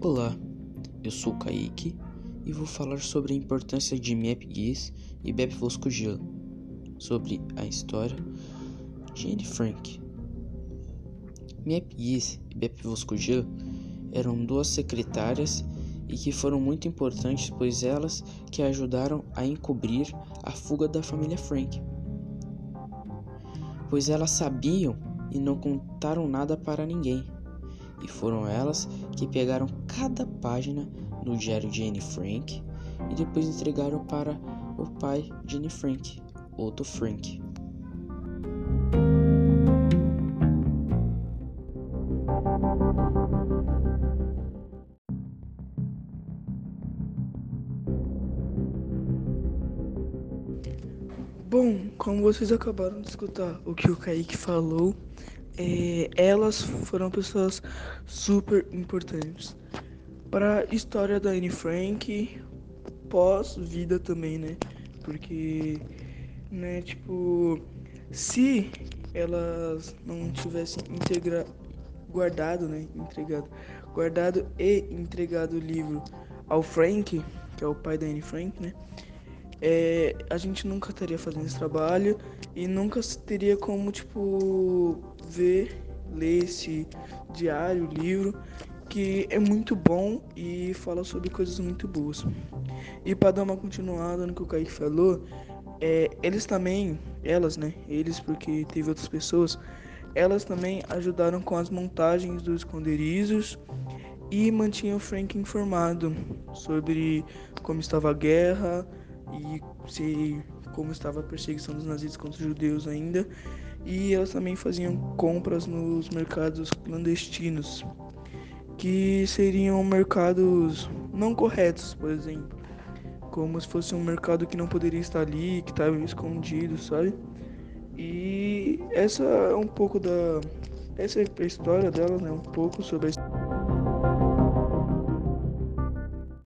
Olá, eu sou o Kaique e vou falar sobre a importância de Miep Guiz e Bep Voscugil, sobre a história de Anne Frank. Miep Guiz e Bep Voscugil eram duas secretárias e que foram muito importantes pois elas que ajudaram a encobrir a fuga da família Frank. Pois elas sabiam e não contaram nada para ninguém e foram elas que pegaram cada página no diário de Anne Frank e depois entregaram para o pai de Anne Frank, Otto Frank. Bom, como vocês acabaram de escutar o que o Kaique falou, é, elas foram pessoas super importantes para a história da Anne Frank, pós-vida também, né? Porque, né, tipo, se elas não tivessem integra guardado, né, entregado, guardado e entregado o livro ao Frank, que é o pai da Anne Frank, né? É, a gente nunca estaria fazendo esse trabalho e nunca teria como, tipo, ver, ler esse diário, livro, que é muito bom e fala sobre coisas muito boas. E para dar uma continuada no que o Kaique falou, é, eles também, elas, né? Eles, porque teve outras pessoas, elas também ajudaram com as montagens dos esconderijos e mantinham Frank informado sobre como estava a guerra e se como estava a perseguição dos nazistas contra os judeus ainda e elas também faziam compras nos mercados clandestinos, que seriam mercados não corretos, por exemplo, como se fosse um mercado que não poderia estar ali, que estava escondido, sabe? E essa é um pouco da essa é a história dela, né? Um pouco sobre a